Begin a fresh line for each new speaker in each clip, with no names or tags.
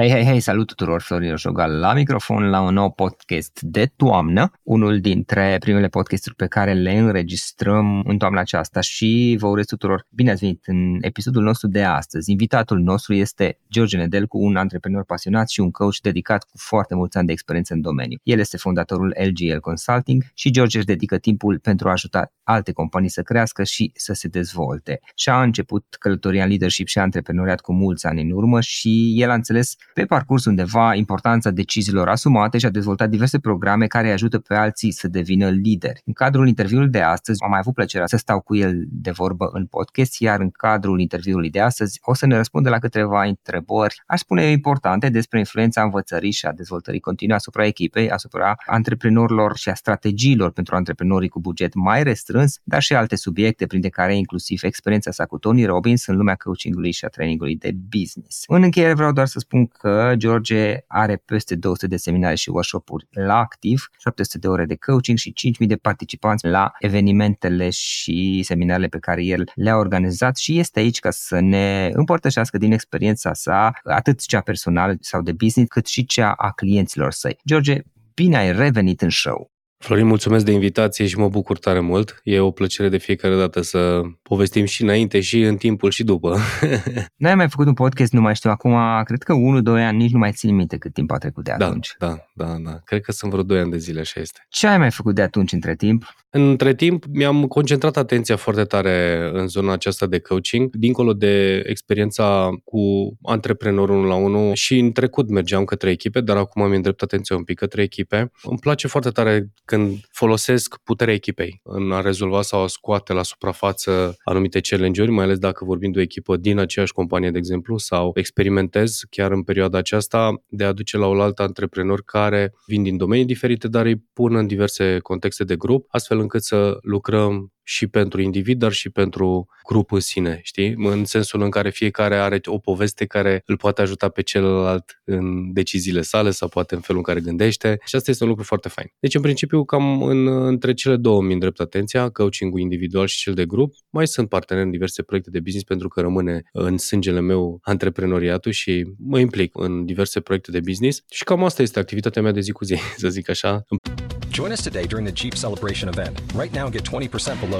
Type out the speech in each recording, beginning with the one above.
Hei, hei, hei, salut tuturor, Florin Roșogal la microfon la un nou podcast de toamnă, unul dintre primele podcasturi pe care le înregistrăm în toamna aceasta și vă urez tuturor bine ați venit în episodul nostru de astăzi. Invitatul nostru este George Nedelcu, un antreprenor pasionat și un coach dedicat cu foarte mulți ani de experiență în domeniu. El este fondatorul LGL Consulting și George își dedică timpul pentru a ajuta alte companii să crească și să se dezvolte. Și a început călătoria în leadership și antreprenoriat cu mulți ani în urmă și el a înțeles pe parcurs undeva importanța deciziilor asumate și a dezvoltat diverse programe care îi ajută pe alții să devină lideri. În cadrul interviului de astăzi am mai avut plăcerea să stau cu el de vorbă în podcast, iar în cadrul interviului de astăzi o să ne răspundă la câteva întrebări, aș spune importante, despre influența învățării și a dezvoltării continue asupra echipei, asupra antreprenorilor și a strategiilor pentru antreprenorii cu buget mai restrâns, dar și alte subiecte, printre care inclusiv experiența sa cu Tony Robbins în lumea coachingului și a trainingului de business. În încheiere vreau doar să spun că George are peste 200 de seminarii și workshop-uri la activ, 700 de ore de coaching și 5.000 de participanți la evenimentele și seminarele pe care el le-a organizat și este aici ca să ne împărtășească din experiența sa, atât cea personală sau de business, cât și cea a clienților săi. George, bine ai revenit în show!
Florin, mulțumesc de invitație și mă bucur tare mult. E o plăcere de fiecare dată să povestim și înainte și în timpul și după.
Noi am mai făcut un podcast, nu mai știu, acum, cred că 1-2 ani, nici nu mai țin minte cât timp a trecut de
da,
atunci.
Da, da, da. Cred că sunt vreo 2 ani de zile, așa este.
Ce ai mai făcut de atunci între timp?
Între timp, mi-am concentrat atenția foarte tare în zona aceasta de coaching, dincolo de experiența cu antreprenorul 1 la 1 și în trecut mergeam către echipe, dar acum am îndrept atenția un pic către echipe. Îmi place foarte tare când folosesc puterea echipei în a rezolva sau a scoate la suprafață anumite challenge-uri, mai ales dacă vorbim de o echipă din aceeași companie, de exemplu, sau experimentez chiar în perioada aceasta de a duce la o altă antreprenori care vin din domenii diferite, dar îi pun în diverse contexte de grup, astfel încât să lucrăm și pentru individ, dar și pentru grup în sine, știi? În sensul în care fiecare are o poveste care îl poate ajuta pe celălalt în deciziile sale sau poate în felul în care gândește și asta este un lucru foarte fain. Deci, în principiu, cam în, între cele două mi îndrept atenția, coaching individual și cel de grup. Mai sunt parteneri în diverse proiecte de business pentru că rămâne în sângele meu antreprenoriatul și mă implic în diverse proiecte de business și cam asta este activitatea mea de zi cu zi, să zic așa. Join us today during the Jeep Celebration event. Right now, get 20% below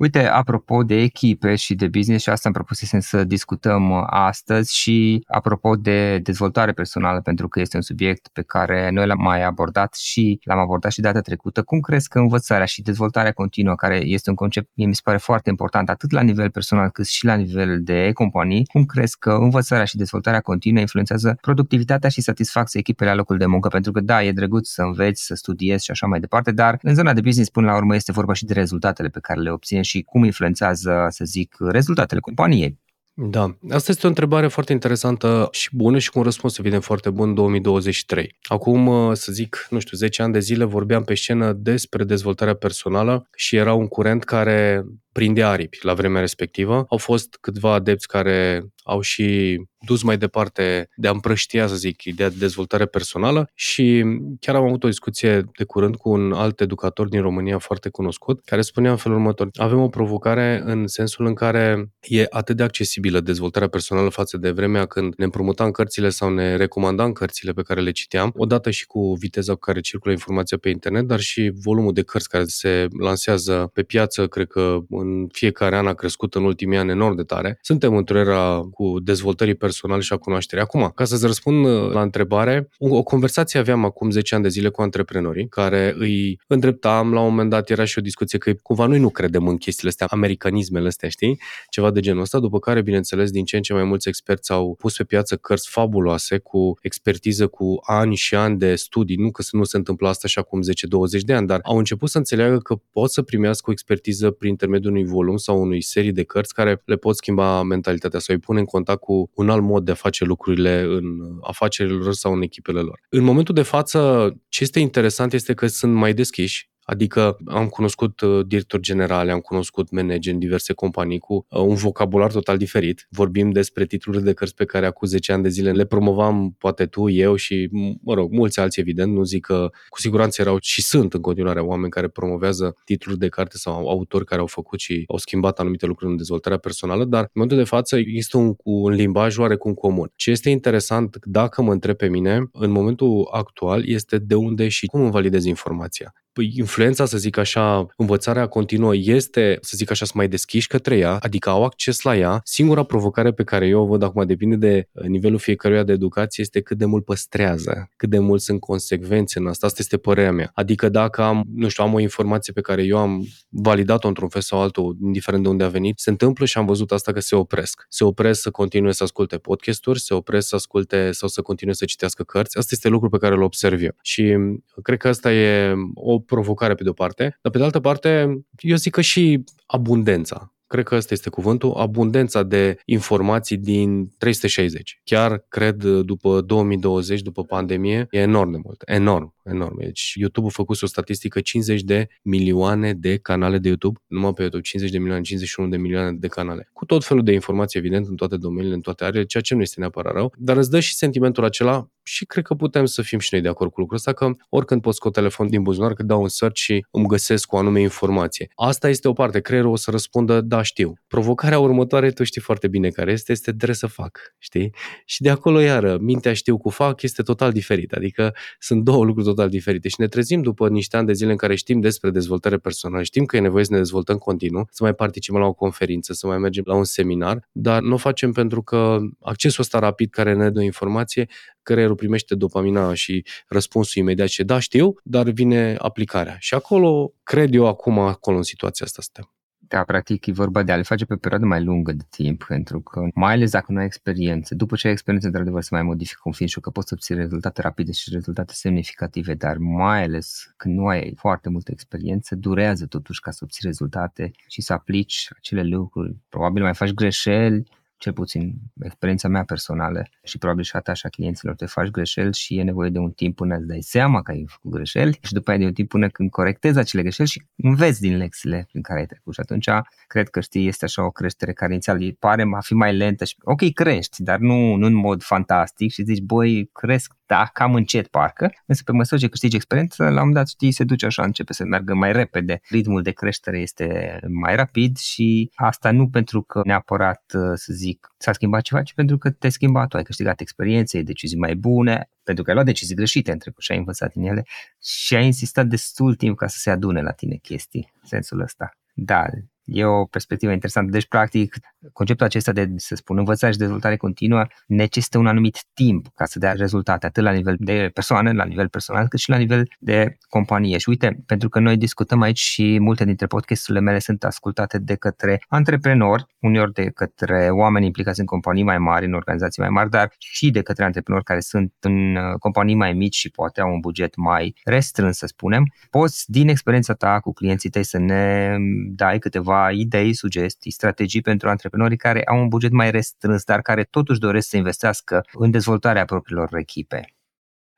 Uite, apropo de echipe și de business și asta am propusesem să discutăm uh, astăzi și apropo de dezvoltare personală, pentru că este un subiect pe care noi l-am mai abordat și l-am abordat și data trecută. Cum crezi că învățarea și dezvoltarea continuă, care este un concept, mi se pare foarte important, atât la nivel personal cât și la nivel de companii, cum crezi că învățarea și dezvoltarea continuă influențează productivitatea și satisfacția echipei la locul de muncă? Pentru că da, e drăguț să înveți, să studiezi și așa mai departe, dar în zona de business până la urmă este vorba și de rezultatele pe care le obține și cum influențează, să zic, rezultatele companiei.
Da, asta este o întrebare foarte interesantă și bună și cu un răspuns evident foarte bun în 2023. Acum, să zic, nu știu, 10 ani de zile vorbeam pe scenă despre dezvoltarea personală și era un curent care prindea aripi la vremea respectivă. Au fost câțiva adepți care au și dus mai departe de a împrăștia, să zic, ideea de dezvoltare personală și chiar am avut o discuție de curând cu un alt educator din România foarte cunoscut, care spunea în felul următor. Avem o provocare în sensul în care e atât de accesibilă dezvoltarea personală față de vremea când ne împrumutam cărțile sau ne recomandam cărțile pe care le citeam, odată și cu viteza cu care circulă informația pe internet, dar și volumul de cărți care se lansează pe piață, cred că în fiecare an a crescut în ultimii ani enorm de tare. Suntem într-o era cu dezvoltării personale și a cunoașterii. Acum, ca să-ți răspund uh, la întrebare, o conversație aveam acum 10 ani de zile cu antreprenorii care îi îndreptam, la un moment dat era și o discuție că cumva noi nu credem în chestiile astea, americanismele astea, știi? Ceva de genul ăsta, după care, bineînțeles, din ce în ce mai mulți experți au pus pe piață cărți fabuloase cu expertiză, cu ani și ani de studii, nu că nu se întâmplă asta și acum 10-20 de ani, dar au început să înțeleagă că pot să primească o expertiză prin intermediul unui volum sau unui serii de cărți care le pot schimba mentalitatea sau îi pune în contact cu un alt mod de a face lucrurile în afacerile lor sau în echipele lor. În momentul de față, ce este interesant este că sunt mai deschiși Adică am cunoscut uh, directori generale, am cunoscut manageri în diverse companii cu uh, un vocabular total diferit. Vorbim despre titluri de cărți pe care acum 10 ani de zile le promovam poate tu, eu și, mă rog, mulți alții, evident. Nu zic că cu siguranță erau și sunt în continuare oameni care promovează titluri de carte sau autori care au făcut și au schimbat anumite lucruri în dezvoltarea personală, dar în momentul de față există un, un limbaj oarecum comun. Ce este interesant, dacă mă întreb pe mine, în momentul actual, este de unde și cum îmi validez informația. Păi, influența, să zic așa, învățarea continuă este, să zic așa, să mai deschiși către ea, adică au acces la ea. Singura provocare pe care eu o văd acum, depinde de uh, nivelul fiecăruia de educație, este cât de mult păstrează, cât de mult sunt consecvențe în asta. Asta este părerea mea. Adică dacă am, nu știu, am o informație pe care eu am validat-o într-un fel sau altul, indiferent de unde a venit, se întâmplă și am văzut asta că se opresc. Se opresc să continue să asculte podcasturi, se opresc să asculte sau să continue să citească cărți. Asta este lucru pe care îl observ eu. Și cred că asta e o provocare pe de-o parte, dar pe de altă parte, eu zic că și abundența. Cred că ăsta este cuvântul, abundența de informații din 360. Chiar cred după 2020, după pandemie, e enorm de mult, enorm enorme. Deci YouTube a făcut o statistică 50 de milioane de canale de YouTube, numai pe YouTube 50 de milioane, 51 de milioane de canale. Cu tot felul de informații, evident, în toate domeniile, în toate arele, ceea ce nu este neapărat rău, dar îți dă și sentimentul acela și cred că putem să fim și noi de acord cu lucrul ăsta, că oricând pot scot telefon din buzunar, că dau un search și îmi găsesc o anume informație. Asta este o parte. Creierul o să răspundă, da, știu. Provocarea următoare, tu știi foarte bine care este, este trebuie să fac, știi? Și de acolo, iară, mintea știu cu fac este total diferit. Adică sunt două lucruri total diferite și ne trezim după niște ani de zile în care știm despre dezvoltare personală, știm că e nevoie să ne dezvoltăm continuu, să mai participăm la o conferință, să mai mergem la un seminar, dar nu o facem pentru că accesul ăsta rapid care ne dă informație, creierul primește dopamina și răspunsul imediat și da, știu, dar vine aplicarea. Și acolo, cred eu acum, acolo în situația asta suntem.
Da, practic e vorba de a le face pe o perioadă mai lungă de timp, pentru că mai ales dacă nu ai experiență, după ce ai experiență, într-adevăr, să mai modifică un film și că poți să obții rezultate rapide și rezultate semnificative, dar mai ales când nu ai foarte multă experiență, durează totuși ca să obții rezultate și să aplici acele lucruri. Probabil mai faci greșeli, cel puțin experiența mea personală și probabil și a ta și a clienților, te faci greșeli și e nevoie de un timp până îți dai seama că ai făcut greșeli și după aia de un timp până când corectezi acele greșeli și înveți din lecțiile prin care ai trecut. Și atunci cred că știi, este așa o creștere care inițial pare a fi mai lentă și ok, crești, dar nu, nu în mod fantastic și zici, băi, cresc da, cam încet parcă, însă pe măsură ce câștigi experiență, la un moment dat știi, se duce așa, începe să meargă mai repede, ritmul de creștere este mai rapid și asta nu pentru că neapărat, să zic, s-a schimbat ceva, ci pentru că te-ai schimbat, tu ai câștigat experiențe, ai decizii mai bune, pentru că ai luat decizii greșite în trecut și ai învățat din ele și ai insistat destul timp ca să se adune la tine chestii, în sensul ăsta. Da, E o perspectivă interesantă. Deci, practic, conceptul acesta de, să spun, învățare și dezvoltare continuă necesită un anumit timp ca să dea rezultate, atât la nivel de persoană, la nivel personal, cât și la nivel de companie. Și uite, pentru că noi discutăm aici și multe dintre podcasturile mele sunt ascultate de către antreprenori, uneori de către oameni implicați în companii mai mari, în organizații mai mari, dar și de către antreprenori care sunt în uh, companii mai mici și poate au un buget mai restrâns, să spunem. Poți, din experiența ta cu clienții tăi, să ne dai câteva idei, sugestii, strategii pentru antreprenorii care au un buget mai restrâns, dar care totuși doresc să investească în dezvoltarea propriilor echipe.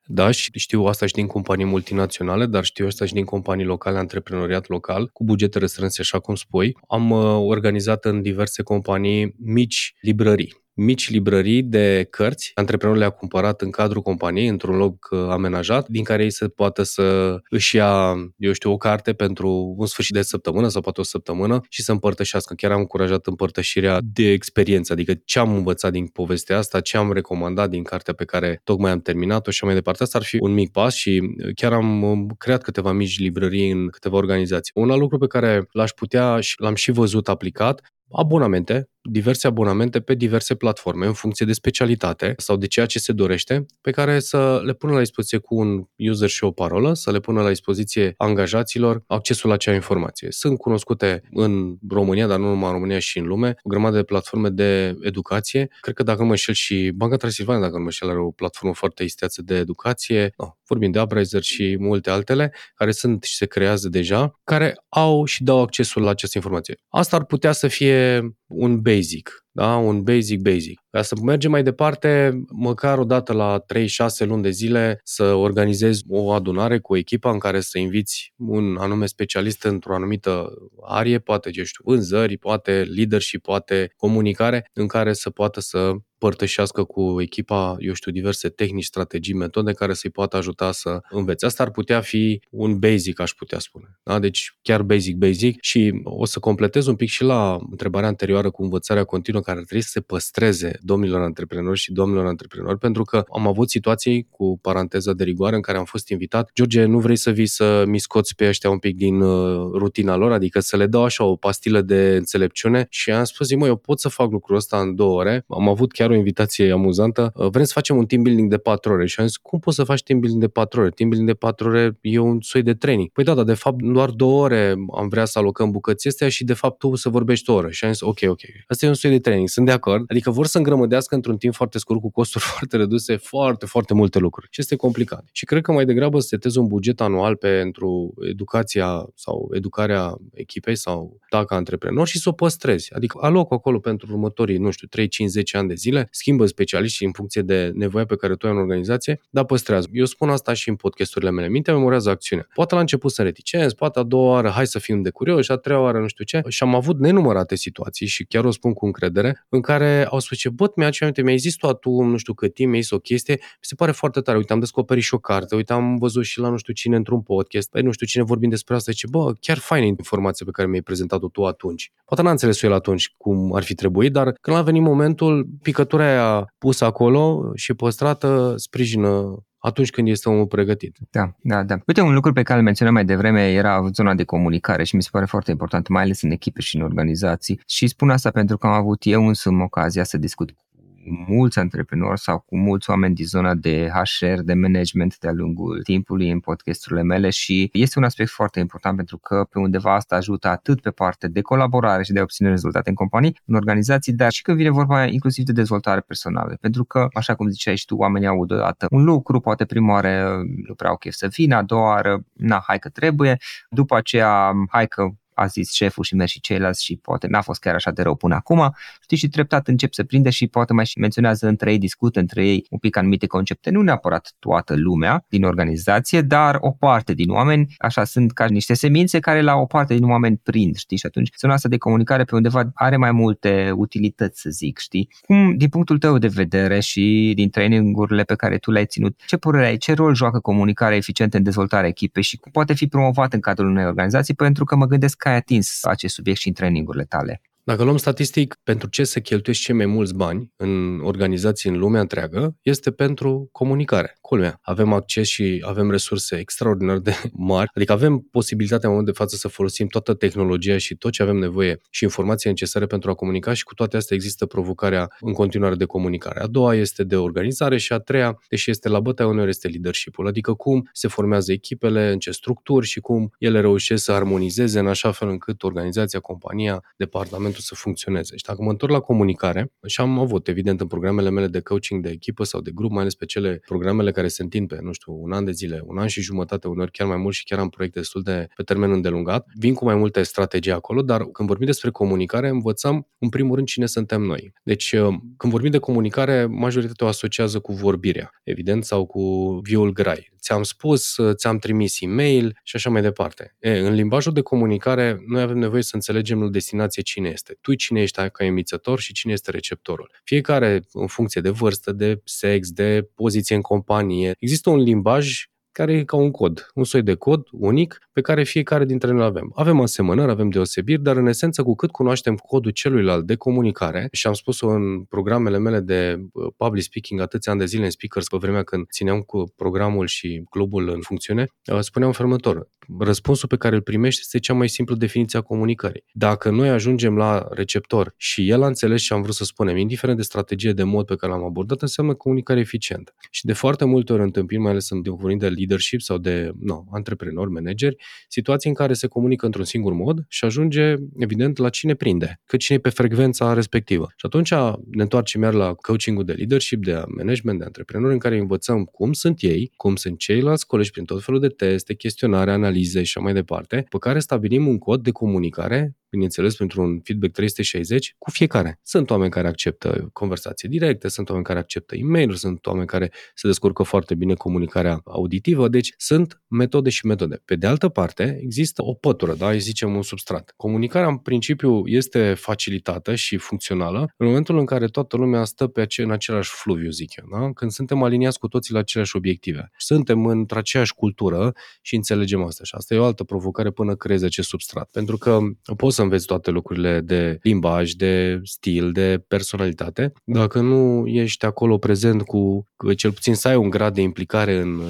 Da, și știu asta și din companii multinaționale, dar știu asta și din companii locale, antreprenoriat local, cu bugete restrânse, așa cum spui. Am uh, organizat în diverse companii mici librării mici librării de cărți. Antreprenorul le-a cumpărat în cadrul companiei, într-un loc uh, amenajat, din care ei să poată să își ia, eu știu, o carte pentru un sfârșit de săptămână sau poate o săptămână și să împărtășească. Chiar am încurajat împărtășirea de experiență, adică ce am învățat din povestea asta, ce am recomandat din cartea pe care tocmai am terminat-o și mai departe. Asta ar fi un mic pas și uh, chiar am uh, creat câteva mici librării în câteva organizații. Un alt lucru pe care l-aș putea și l-am și văzut aplicat abonamente, diverse abonamente pe diverse platforme în funcție de specialitate sau de ceea ce se dorește, pe care să le pună la dispoziție cu un user și o parolă, să le pună la dispoziție angajaților accesul la acea informație. Sunt cunoscute în România, dar nu numai în România și în lume, o grămadă de platforme de educație. Cred că dacă nu mă înșel și Banca Transilvania, dacă nu mă înșel, are o platformă foarte isteață de educație. No, vorbim de Abraiser și multe altele, care sunt și se creează deja, care au și dau accesul la această informație. Asta ar putea să fie un basic, da? un basic basic. Ca să mergem mai departe, măcar o dată la 3-6 luni de zile să organizezi o adunare cu echipa în care să inviți un anume specialist într-o anumită arie, poate, ce știu, vânzări, poate leadership, poate comunicare, în care să poată să părtășească cu echipa, eu știu, diverse tehnici, strategii, metode care să-i poată ajuta să învețe. Asta ar putea fi un basic, aș putea spune. Da? Deci chiar basic, basic și o să completez un pic și la întrebarea anterioară cu învățarea continuă care ar trebui să se păstreze domnilor antreprenori și domnilor antreprenori, pentru că am avut situații cu paranteza de rigoare în care am fost invitat. George, nu vrei să vii să mi scoți pe ăștia un pic din uh, rutina lor, adică să le dau așa o pastilă de înțelepciune și am spus, mă, eu pot să fac lucrul ăsta în două ore. Am avut chiar o invitație amuzantă. Uh, vrem să facem un team building de patru ore și am zis, cum poți să faci team building de patru ore? Team building de patru ore e un soi de training. Păi da, dar de fapt doar două ore am vrea să alocăm bucății astea și de fapt tu să vorbești o oră. Și am zis, ok, ok. Asta e un soi de training, sunt de acord. Adică vor să îngrămădească într-un timp foarte scurt cu costuri foarte reduse foarte, foarte multe lucruri. Și este complicat. Și cred că mai degrabă să setezi un buget anual pentru educația sau educarea echipei sau dacă antreprenor și să o păstrezi. Adică aloc acolo pentru următorii, nu știu, 3, 5, 10 ani de zile, schimbă specialiști în funcție de nevoia pe care tu ai în organizație, dar păstrează. Eu spun asta și în podcasturile mele. Mintea memorează acțiunea. Poate la început să reticenți, poate a doua oară hai să fim de curios și a treia oară nu știu ce. Și am avut nenumărate situații și chiar o spun cu încredere, în care au spus ce, bă, mi-a aminte, mi-ai zis tu, tu nu știu cât timp, mi-ai zis o chestie, mi se pare foarte tare. Uite, am descoperit și o carte, uite, am văzut și la nu știu cine într-un podcast, păi nu știu cine vorbim despre asta, ce, bă, chiar faină informația pe care mi-ai prezentat-o tu atunci. Poate n-a înțeles el atunci cum ar fi trebuit, dar când a venit momentul, picătura aia pusă acolo și păstrată sprijină atunci când este omul pregătit.
Da, da, da. Uite, un lucru pe care îl menționam mai devreme era zona de comunicare și mi se pare foarte important, mai ales în echipe și în organizații. Și spun asta pentru că am avut eu însumi ocazia să discut cu mulți antreprenori sau cu mulți oameni din zona de HR, de management de-a lungul timpului în podcasturile mele și este un aspect foarte important pentru că pe undeva asta ajută atât pe partea de colaborare și de a obține rezultate în companii, în organizații, dar și când vine vorba inclusiv de dezvoltare personală. Pentru că, așa cum ziceai și tu, oamenii au deodată un lucru, poate prima oară nu prea au chef să vină, a doua oară, na, hai că trebuie, după aceea, hai că a zis șeful și mergi și ceilalți și poate n-a fost chiar așa de rău până acum, știi, și treptat încep să prinde și poate mai și menționează între ei, discută între ei un pic anumite concepte, nu neapărat toată lumea din organizație, dar o parte din oameni, așa sunt ca niște semințe care la o parte din oameni prind, știi, și atunci zona asta de comunicare pe undeva are mai multe utilități, să zic, știi. Cum, din punctul tău de vedere și din trainingurile pe care tu le-ai ținut, ce părere ai, ce rol joacă comunicarea eficientă în dezvoltarea echipei și cum poate fi promovat în cadrul unei organizații, pentru că mă gândesc că ai atins acest subiect și în trainingurile tale.
Dacă luăm statistic, pentru ce se cheltuiesc cei mai mulți bani în organizații în lumea întreagă, este pentru comunicare. Culmea, avem acces și avem resurse extraordinar de mari, adică avem posibilitatea în momentul de față să folosim toată tehnologia și tot ce avem nevoie și informația necesare pentru a comunica și cu toate astea există provocarea în continuare de comunicare. A doua este de organizare și a treia, deși este la bătaia uneori, este leadership-ul, adică cum se formează echipele, în ce structuri și cum ele reușesc să armonizeze în așa fel încât organizația, compania, departamentul să funcționeze. Și dacă mă întorc la comunicare, și am avut, evident, în programele mele de coaching de echipă sau de grup, mai ales pe cele programele care se întind pe, nu știu, un an de zile, un an și jumătate, uneori chiar mai mult și chiar am proiecte destul de pe termen îndelungat, vin cu mai multe strategii acolo, dar când vorbim despre comunicare, învățăm în primul rând cine suntem noi. Deci, uh, când vorbim de comunicare, majoritatea o asociază cu vorbirea, evident, sau cu viul grai ți-am spus, ți-am trimis e-mail și așa mai departe. E, în limbajul de comunicare, noi avem nevoie să înțelegem în destinație cine este. Tu cine ești ca emițător și cine este receptorul. Fiecare, în funcție de vârstă, de sex, de poziție în companie, există un limbaj care e ca un cod, un soi de cod unic pe care fiecare dintre noi avem. Avem asemănări, avem deosebiri, dar în esență cu cât cunoaștem codul celuilalt de comunicare, și am spus-o în programele mele de uh, public speaking atâția ani de zile în speakers pe vremea când țineam cu programul și clubul în funcțiune, uh, spuneam în următor, răspunsul pe care îl primești este cea mai simplă definiție a comunicării. Dacă noi ajungem la receptor și el a înțeles ce am vrut să spunem, indiferent de strategie de mod pe care l-am abordat, înseamnă comunicare eficientă. Și de foarte multe ori întâmpin, mai ales în vorbim de leadership sau de no, antreprenori, manageri, situații în care se comunică într-un singur mod și ajunge, evident, la cine prinde, că cine e pe frecvența respectivă. Și atunci ne întoarcem iar la coaching de leadership, de management, de antreprenori, în care învățăm cum sunt ei, cum sunt ceilalți colegi prin tot felul de teste, chestionare, analize și așa mai departe, pe care stabilim un cod de comunicare bineînțeles, pentru un feedback 360 cu fiecare. Sunt oameni care acceptă conversații directe, sunt oameni care acceptă e mail sunt oameni care se descurcă foarte bine comunicarea auditivă, deci sunt metode și metode. Pe de altă parte, există o pătură, da, îi zicem un substrat. Comunicarea, în principiu, este facilitată și funcțională în momentul în care toată lumea stă pe ace- în același fluviu, zic eu, da? când suntem aliniați cu toții la aceleași obiective. Suntem într-aceeași cultură și înțelegem asta. Și asta e o altă provocare până creezi acest substrat. Pentru că poți să înveți toate lucrurile de limbaj, de stil, de personalitate, dacă nu ești acolo prezent cu, cel puțin să ai un grad de implicare în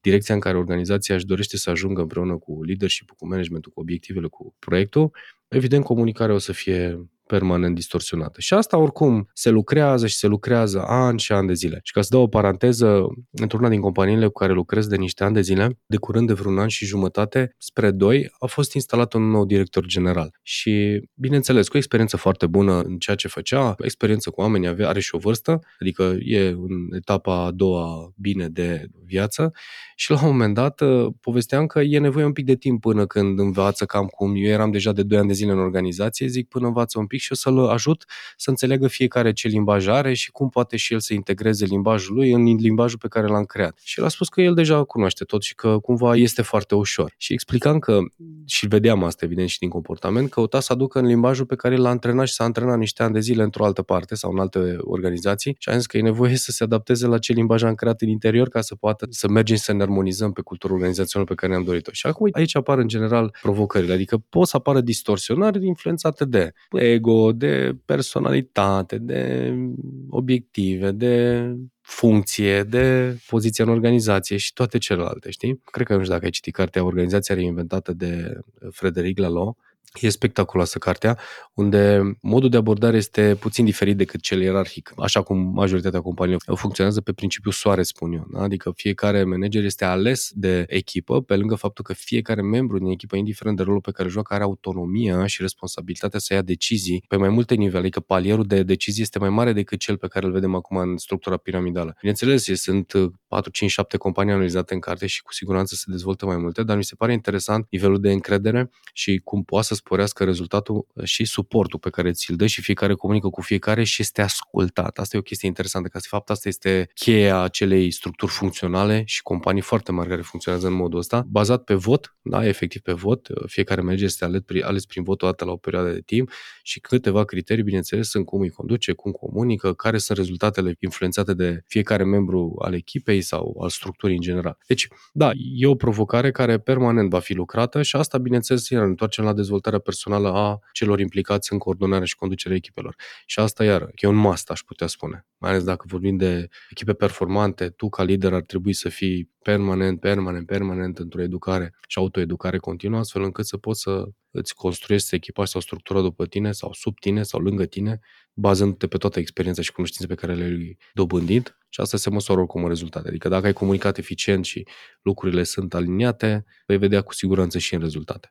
direcția în care organizația își dorește să ajungă împreună cu leadership cu managementul, cu obiectivele, cu proiectul, evident comunicarea o să fie permanent distorsionată. Și asta oricum se lucrează și se lucrează ani și ani de zile. Și ca să dau o paranteză, într-una din companiile cu care lucrez de niște ani de zile, de curând de vreun an și jumătate, spre doi, a fost instalat un nou director general. Și, bineînțeles, cu experiență foarte bună în ceea ce făcea, experiență cu oameni, avea, are și o vârstă, adică e în etapa a doua bine de viață și la un moment dat povesteam că e nevoie un pic de timp până când învață cam cum. Eu eram deja de 2 ani de zile în organizație, zic până învață un pic și o să-l ajut să înțeleagă fiecare ce limbaj are și cum poate și el să integreze limbajul lui în limbajul pe care l-am creat. Și el a spus că el deja cunoaște tot și că cumva este foarte ușor. Și explicam că, și vedeam asta evident și din comportament, căuta să aducă în limbajul pe care l-a antrenat și s-a antrenat niște ani de zile într-o altă parte sau în alte organizații și a zis că e nevoie să se adapteze la ce limbaj am creat în interior ca să poată să mergem să ne armonizăm pe cultura organizațională pe care ne-am dorit-o. Și acum aici apar în general provocările, adică pot să apară distorsionări influențate de ego, ego, de personalitate, de obiective, de funcție, de poziție în organizație și toate celelalte, știi? Cred că nu știu dacă ai citit cartea Organizația reinventată de Frederic Laloux, E spectaculoasă cartea, unde modul de abordare este puțin diferit decât cel ierarhic, așa cum majoritatea companiilor funcționează pe principiul soare, spun eu. Da? Adică fiecare manager este ales de echipă, pe lângă faptul că fiecare membru din echipă, indiferent de rolul pe care joacă, are autonomia și responsabilitatea să ia decizii pe mai multe nivele, adică palierul de decizii este mai mare decât cel pe care îl vedem acum în structura piramidală. Bineînțeles, sunt 4, 5, 7 companii analizate în carte și cu siguranță se dezvoltă mai multe, dar mi se pare interesant nivelul de încredere și cum poate să sporească rezultatul și suportul pe care ți-l dă și fiecare comunică cu fiecare și este ascultat. Asta e o chestie interesantă, că de fapt asta este cheia acelei structuri funcționale și companii foarte mari care funcționează în modul ăsta, bazat pe vot, da, efectiv pe vot, fiecare manager este ales, ales prin vot o dată la o perioadă de timp și câteva criterii, bineînțeles, sunt cum îi conduce, cum comunică, care sunt rezultatele influențate de fiecare membru al echipei sau al structurii în general. Deci, da, e o provocare care permanent va fi lucrată și asta, bineînțeles, ne întoarcem la dezvoltarea dezvoltarea personală a celor implicați în coordonarea și conducerea echipelor. Și asta, iar, e un must, aș putea spune. Mai ales dacă vorbim de echipe performante, tu ca lider ar trebui să fii permanent, permanent, permanent într-o educare și autoeducare continuă, astfel încât să poți să îți construiești echipa sau structura după tine sau sub tine sau lângă tine, bazându-te pe toată experiența și cunoștințe pe care le-ai dobândit și asta se măsoară oricum în rezultate. Adică dacă ai comunicat eficient și lucrurile sunt aliniate, vei vedea cu siguranță și în rezultate.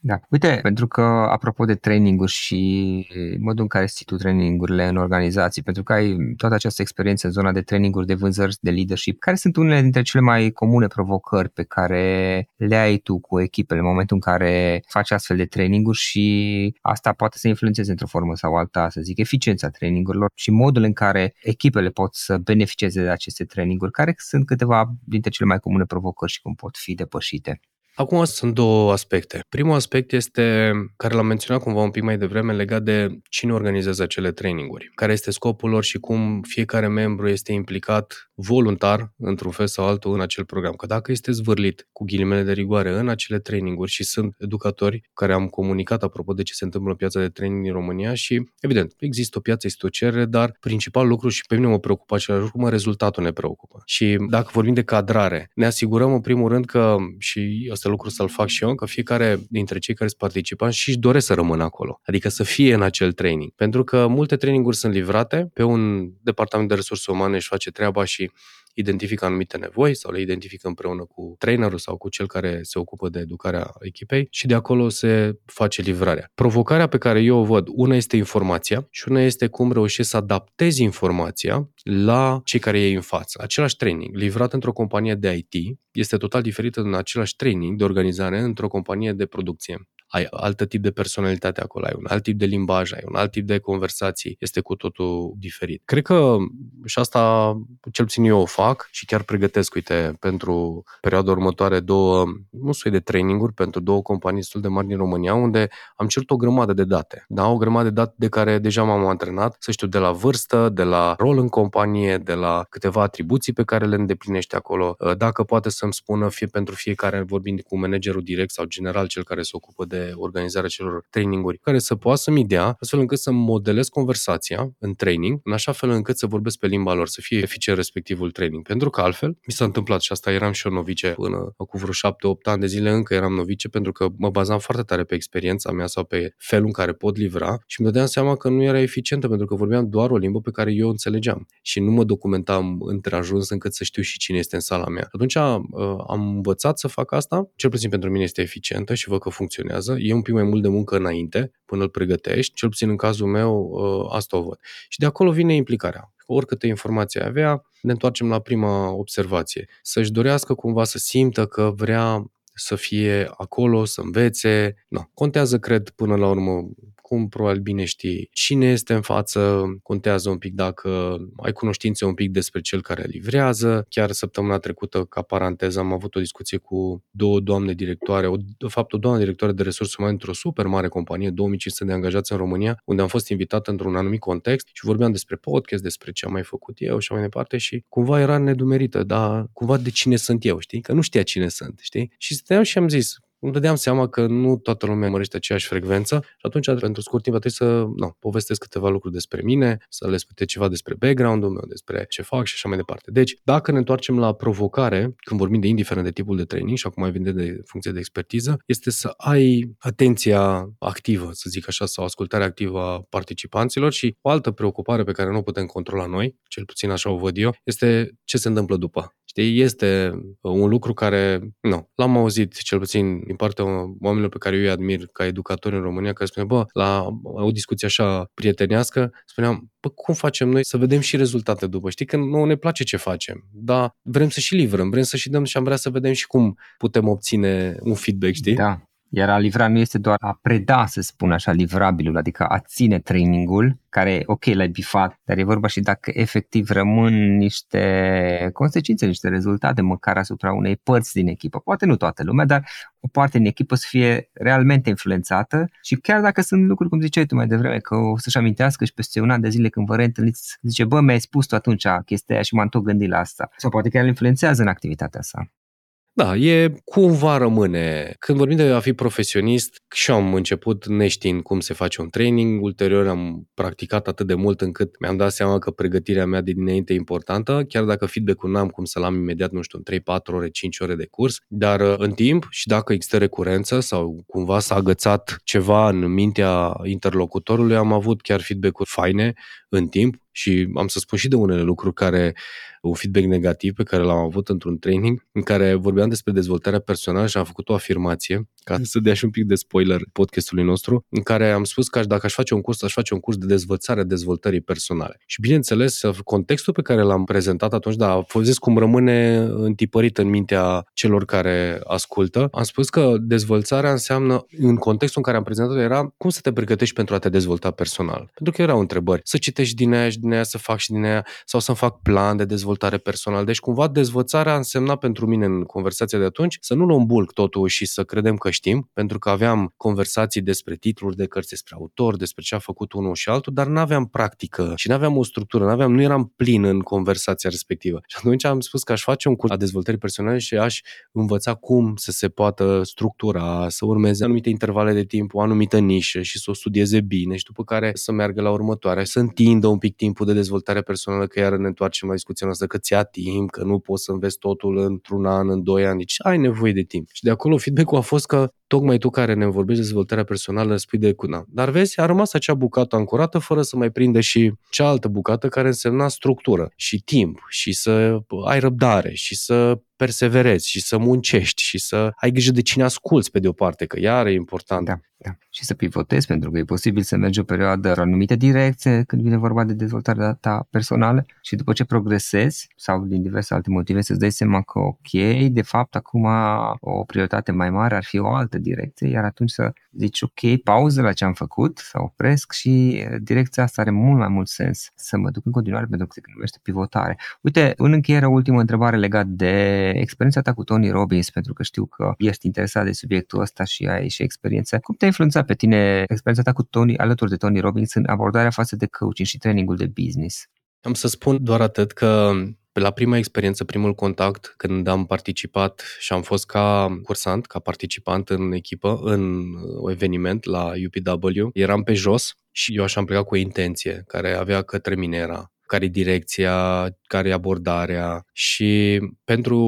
Da. Uite, pentru că, apropo de traininguri și modul în care ții tu trainingurile în organizații, pentru că ai toată această experiență în zona de traininguri, de vânzări, de leadership, care sunt unele dintre cele mai comune provocări pe care le ai tu cu echipele în momentul în care faci astfel de traininguri și asta poate să influențeze într-o formă sau alta, să zic, eficiența trainingurilor și modul în care echipele pot să beneficieze de aceste traininguri, care sunt câteva dintre cele mai comune provocări și cum pot fi depășite.
Acum sunt două aspecte. Primul aspect este, care l-am menționat cumva un pic mai devreme, legat de cine organizează acele traininguri, care este scopul lor și cum fiecare membru este implicat voluntar, într-un fel sau altul, în acel program. Că dacă este zvârlit cu ghilimele de rigoare în acele traininguri și sunt educatori care am comunicat apropo de ce se întâmplă în piața de training din România și, evident, există o piață, este o cerere, dar principal lucru și pe mine mă preocupă același lucru, mă rezultatul ne preocupă. Și dacă vorbim de cadrare, ne asigurăm în primul rând că, și asta lucru să-l fac și eu, că fiecare dintre cei care sunt participanți și își doresc să rămână acolo. Adică să fie în acel training. Pentru că multe traininguri sunt livrate, pe un departament de resurse umane își face treaba și identifică anumite nevoi sau le identifică împreună cu trainerul sau cu cel care se ocupă de educarea echipei și de acolo se face livrarea. Provocarea pe care eu o văd, una este informația și una este cum reușești să adaptezi informația la cei care e în față. Același training livrat într-o companie de IT este total diferit în același training de organizare într-o companie de producție ai alt tip de personalitate acolo, ai un alt tip de limbaj, ai un alt tip de conversații, este cu totul diferit. Cred că și asta cel puțin eu o fac și chiar pregătesc, uite, pentru perioada următoare două, nu soi de traininguri pentru două companii destul de mari din România, unde am cerut o grămadă de date. Da, o grămadă de date de care deja m-am antrenat, să știu, de la vârstă, de la rol în companie, de la câteva atribuții pe care le îndeplinește acolo, dacă poate să-mi spună fie pentru fiecare, vorbind cu managerul direct sau general, cel care se ocupă de de organizarea celor traininguri, care să poată să-mi dea, astfel încât să modelez conversația în training, în așa fel încât să vorbesc pe limba lor, să fie eficient respectivul training. Pentru că altfel, mi s-a întâmplat și asta eram și eu novice până cu vreo 7-8 ani de zile încă eram novice pentru că mă bazam foarte tare pe experiența mea sau pe felul în care pot livra și îmi dădeam seama că nu era eficientă pentru că vorbeam doar o limbă pe care eu o înțelegeam și nu mă documentam într-ajuns încât să știu și cine este în sala mea. Atunci uh, am învățat să fac asta, cel puțin pentru mine este eficientă și văd că funcționează funcționează, e un pic mai mult de muncă înainte, până îl pregătești, cel puțin în cazul meu ă, asta o văd. Și de acolo vine implicarea. Oricâte informații avea, ne întoarcem la prima observație. Să-și dorească cumva să simtă că vrea să fie acolo, să învețe. No, contează, cred, până la urmă cum probabil bine știi cine este în față, contează un pic dacă ai cunoștințe un pic despre cel care livrează. Chiar săptămâna trecută, ca paranteză, am avut o discuție cu două doamne directoare, o, de fapt o doamnă directoare de resurse umane într-o super mare companie, 2500 de angajați în România, unde am fost invitat într-un anumit context și vorbeam despre podcast, despre ce am mai făcut eu și mai departe și cumva era nedumerită, dar cumva de cine sunt eu, știi? Că nu știa cine sunt, știi? Și stăteam și am zis, îmi dădeam seama că nu toată lumea mărește aceeași frecvență și atunci, pentru scurt timp, trebuie să no, povestesc câteva lucruri despre mine, să le spune ceva despre background-ul meu, despre ce fac și așa mai departe. Deci, dacă ne întoarcem la provocare, când vorbim de indiferent de tipul de training și acum mai vinde de funcție de expertiză, este să ai atenția activă, să zic așa, sau ascultarea activă a participanților și o altă preocupare pe care nu o putem controla noi, cel puțin așa o văd eu, este ce se întâmplă după. Știi, este un lucru care, nu, l-am auzit cel puțin din partea oamenilor pe care eu îi admir ca educatori în România, care spune, bă, la o discuție așa prietenească, spuneam, bă, cum facem noi să vedem și rezultate după? Știi că nu ne place ce facem, dar vrem să și livrăm, vrem să și dăm și am vrea să vedem și cum putem obține un feedback, știi?
Da, iar a livra nu este doar a preda, să spun așa, livrabilul, adică a ține trainingul, care, ok, l-ai bifat, dar e vorba și dacă efectiv rămân niște consecințe, niște rezultate, măcar asupra unei părți din echipă. Poate nu toată lumea, dar o parte din echipă să fie realmente influențată și chiar dacă sunt lucruri, cum ziceai tu mai devreme, că o să-și amintească și peste un an de zile când vă reîntâlniți, zice, bă, mi-ai spus tu atunci chestia aia și m-am tot gândit la asta. Sau poate chiar îl influențează în activitatea sa.
Da, e cumva rămâne. Când vorbim de a fi profesionist, și am început neștiind cum se face un training, ulterior am practicat atât de mult încât mi-am dat seama că pregătirea mea de dinainte e importantă, chiar dacă feedback-ul n-am cum să-l am imediat, nu știu, în 3-4 ore, 5 ore de curs, dar uh, în timp și dacă există recurență sau cumva s-a agățat ceva în mintea interlocutorului, am avut chiar feedback-uri faine în timp și am să spun și de unele lucruri care un feedback negativ pe care l-am avut într-un training în care vorbeam despre dezvoltarea personală și am făcut o afirmație, ca să dea și un pic de spoiler podcastului nostru, în care am spus că dacă aș face un curs, aș face un curs de dezvățare a dezvoltării personale. Și bineînțeles, contextul pe care l-am prezentat atunci, da, a fost cum rămâne întipărit în mintea celor care ascultă. Am spus că dezvoltarea înseamnă, în contextul în care am prezentat era cum să te pregătești pentru a te dezvolta personal. Pentru că erau întrebări. Să citești din aia și din aia, să fac și din aia, sau să-mi fac plan de dezvoltare dezvoltare personală. Deci cumva dezvățarea însemna pentru mine în conversația de atunci să nu luăm bulk totul și să credem că știm, pentru că aveam conversații despre titluri de cărți, despre autor, despre ce a făcut unul și altul, dar nu aveam practică și nu aveam o structură, nu aveam, nu eram plin în conversația respectivă. Și atunci am spus că aș face un curs a dezvoltării personale și aș învăța cum să se poată structura, să urmeze anumite intervale de timp, o anumită nișă și să o studieze bine și după care să meargă la următoarea, să întindă un pic timpul de dezvoltare personală, că iar ne întoarcem la discuția noastră că ți-a timp, că nu poți să înveți totul într-un an, în doi ani, deci ai nevoie de timp. Și de acolo feedback-ul a fost că tocmai tu care ne vorbești de dezvoltarea personală spui de cuna. Dar vezi, a rămas acea bucată ancorată fără să mai prinde și cealaltă bucată care însemna structură și timp și să ai răbdare și să perseverezi și să muncești și să ai grijă de cine asculți pe de o parte, că iar e important.
Da, da. Și să pivotezi, pentru că e posibil să mergi o perioadă în anumite direcție când vine vorba de dezvoltarea ta personală și după ce progresezi sau din diverse alte motive să-ți dai seama că ok, de fapt acum o prioritate mai mare ar fi o altă direcție, iar atunci să zici ok, pauză la ce am făcut, să opresc și direcția asta are mult mai mult sens să mă duc în continuare pentru că se numește pivotare. Uite, în încheiere, ultimă întrebare legată de experiența ta cu Tony Robbins, pentru că știu că ești interesat de subiectul ăsta și ai și experiență. Cum te-a influențat pe tine experiența ta cu Tony, alături de Tony Robbins în abordarea față de coaching și trainingul de business?
Am să spun doar atât că la prima experiență, primul contact, când am participat și am fost ca cursant, ca participant în echipă, în eveniment la UPW, eram pe jos și eu așa am plecat cu o intenție care avea către mine era care e direcția, care e abordarea și pentru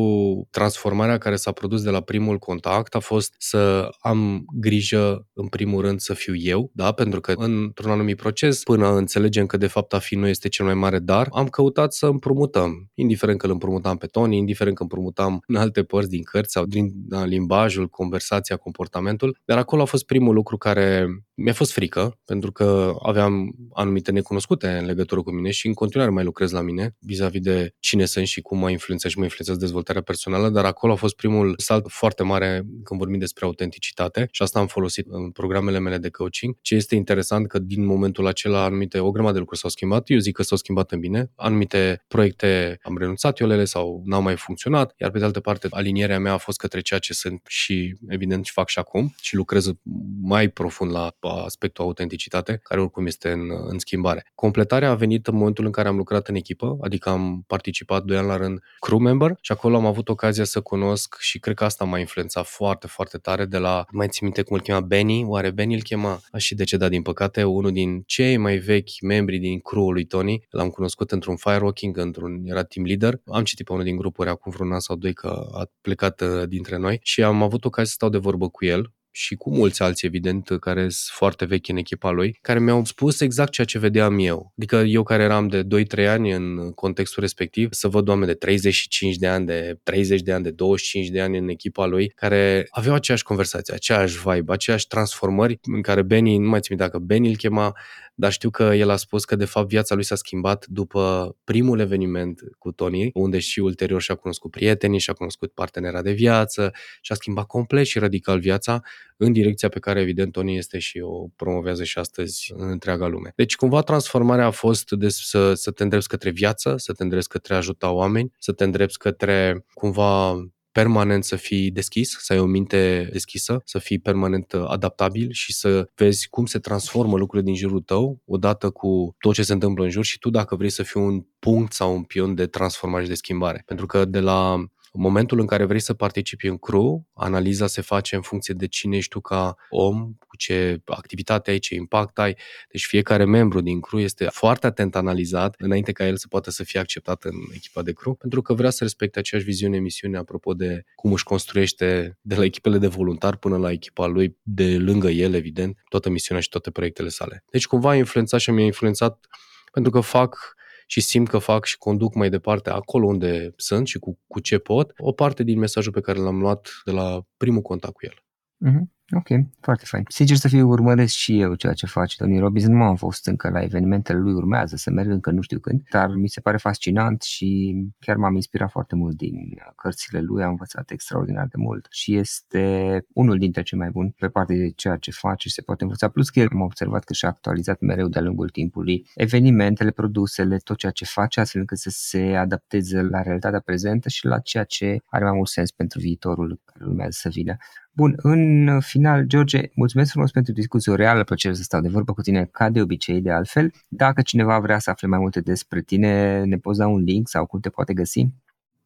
transformarea care s-a produs de la primul contact a fost să am grijă în primul rând să fiu eu, da? pentru că într-un anumit proces, până înțelegem că de fapt a fi nu este cel mai mare dar, am căutat să împrumutăm, indiferent că îl împrumutam pe Tony, indiferent că împrumutam în alte părți din cărți sau din da, limbajul, conversația, comportamentul, dar acolo a fost primul lucru care mi-a fost frică, pentru că aveam anumite necunoscute în legătură cu mine și în continuare mai lucrez la mine, vis-a-vis de cine sunt și cum mă influențat și mă influențează dezvoltarea personală, dar acolo a fost primul salt foarte mare când vorbim despre autenticitate și asta am folosit în programele mele de coaching. Ce este interesant că din momentul acela anumite, o grămadă de lucruri s-au schimbat, eu zic că s-au schimbat în bine, anumite proiecte am renunțat eu ele sau n-au mai funcționat, iar pe de altă parte alinierea mea a fost către ceea ce sunt și evident și fac și acum și lucrez mai profund la aspectul autenticitate, care oricum este în, în schimbare. Completarea a venit în momentul în care am lucrat în echipă, adică am am participat doi ani la rând crew member și acolo am avut ocazia să cunosc și cred că asta m-a influențat foarte, foarte tare de la, mai țin minte cum îl chema Benny, oare Benny îl chema? A și decedat din păcate, unul din cei mai vechi membri din crew-ul lui Tony. L-am cunoscut într-un firewalking, într-un, era team leader. Am citit pe unul din grupuri acum vreun an sau doi că a plecat uh, dintre noi și am avut ocazia să stau de vorbă cu el și cu mulți alții, evident, care sunt foarte vechi în echipa lui, care mi-au spus exact ceea ce vedeam eu. Adică eu care eram de 2-3 ani în contextul respectiv, să văd oameni de 35 de ani, de 30 de ani, de 25 de ani în echipa lui, care aveau aceeași conversație, aceeași vibe, aceeași transformări în care Benny, nu mai țin dacă Benny îl chema, dar știu că el a spus că de fapt viața lui s-a schimbat după primul eveniment cu Tony, unde și ulterior și-a cunoscut prietenii, și-a cunoscut partenera de viață, și-a schimbat complet și radical viața în direcția pe care evident Tony este și o promovează și astăzi în întreaga lume. Deci cumva transformarea a fost de să, să te îndrepți către viață, să te îndrepți către a ajuta oameni, să te îndrepți către cumva permanent să fii deschis, să ai o minte deschisă, să fii permanent adaptabil și să vezi cum se transformă lucrurile din jurul tău odată cu tot ce se întâmplă în jur și tu dacă vrei să fii un punct sau un pion de transformare și de schimbare. Pentru că de la în momentul în care vrei să participi în crew, analiza se face în funcție de cine ești tu ca om, cu ce activitate ai, ce impact ai. Deci fiecare membru din crew este foarte atent analizat înainte ca el să poată să fie acceptat în echipa de crew, pentru că vrea să respecte aceeași viziune, misiune apropo de cum își construiește de la echipele de voluntar până la echipa lui de lângă el, evident, toată misiunea și toate proiectele sale. Deci cumva a influențat și mi-a influențat pentru că fac și simt că fac și conduc mai departe acolo unde sunt și cu, cu ce pot, o parte din mesajul pe care l-am luat de la primul contact cu el.
Mm-hmm. Ok, foarte fain. Sincer să fiu, urmăresc și eu ceea ce face Tony Robbins. Nu am fost încă la evenimentele lui, urmează să merg încă nu știu când, dar mi se pare fascinant și chiar m-am inspirat foarte mult din cărțile lui, am învățat extraordinar de mult și este unul dintre cei mai buni pe partea de ceea ce face și se poate învăța. Plus că el am observat că și-a actualizat mereu de-a lungul timpului evenimentele, produsele, tot ceea ce face, astfel încât să se adapteze la realitatea prezentă și la ceea ce are mai mult sens pentru viitorul care urmează să vină. Bun, în final, George, mulțumesc frumos pentru discuție, o reală plăcere să stau de vorbă cu tine, ca de obicei, de altfel. Dacă cineva vrea să afle mai multe despre tine, ne poți da un link sau cum te poate găsi?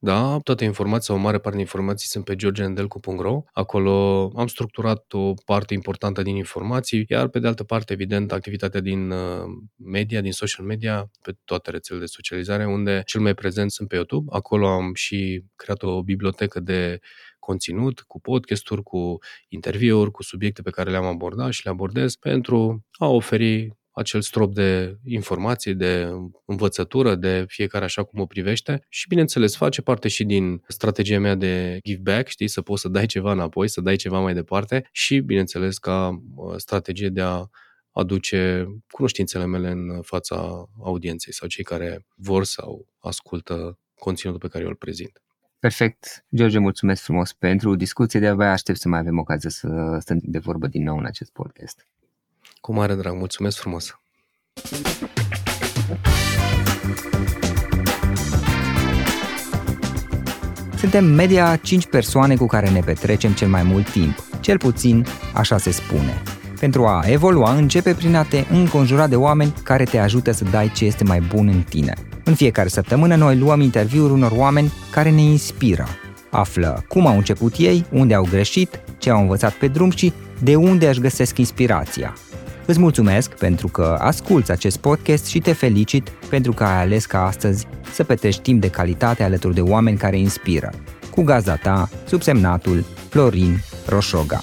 Da, toate informații sau o mare parte din informații sunt pe georgiandelcu.ro. Acolo am structurat o parte importantă din informații, iar pe de altă parte, evident, activitatea din uh, media, din social media, pe toate rețelele de socializare, unde cel mai prezent sunt pe YouTube. Acolo am și creat o bibliotecă de conținut, cu podcasturi, cu interviuri, cu subiecte pe care le-am abordat și le abordez pentru a oferi acel strop de informații, de învățătură, de fiecare așa cum o privește și, bineînțeles, face parte și din strategia mea de give back, știi, să poți să dai ceva înapoi, să dai ceva mai departe și, bineînțeles, ca strategie de a aduce cunoștințele mele în fața audienței sau cei care vor sau ascultă conținutul pe care eu îl prezint.
Perfect. George, mulțumesc frumos pentru discuție. De-abia aștept să mai avem ocazia să stăm de vorbă din nou în acest podcast.
Cu mare drag, mulțumesc frumos!
Suntem media 5 persoane cu care ne petrecem cel mai mult timp. Cel puțin așa se spune. Pentru a evolua, începe prin a te înconjura de oameni care te ajută să dai ce este mai bun în tine. În fiecare săptămână noi luăm interviuri unor oameni care ne inspiră. Află cum au început ei, unde au greșit, ce au învățat pe drum și de unde își găsesc inspirația. Îți mulțumesc pentru că asculți acest podcast și te felicit pentru că ai ales ca astăzi să petrești timp de calitate alături de oameni care inspiră. Cu gazda ta, subsemnatul Florin Roșoga.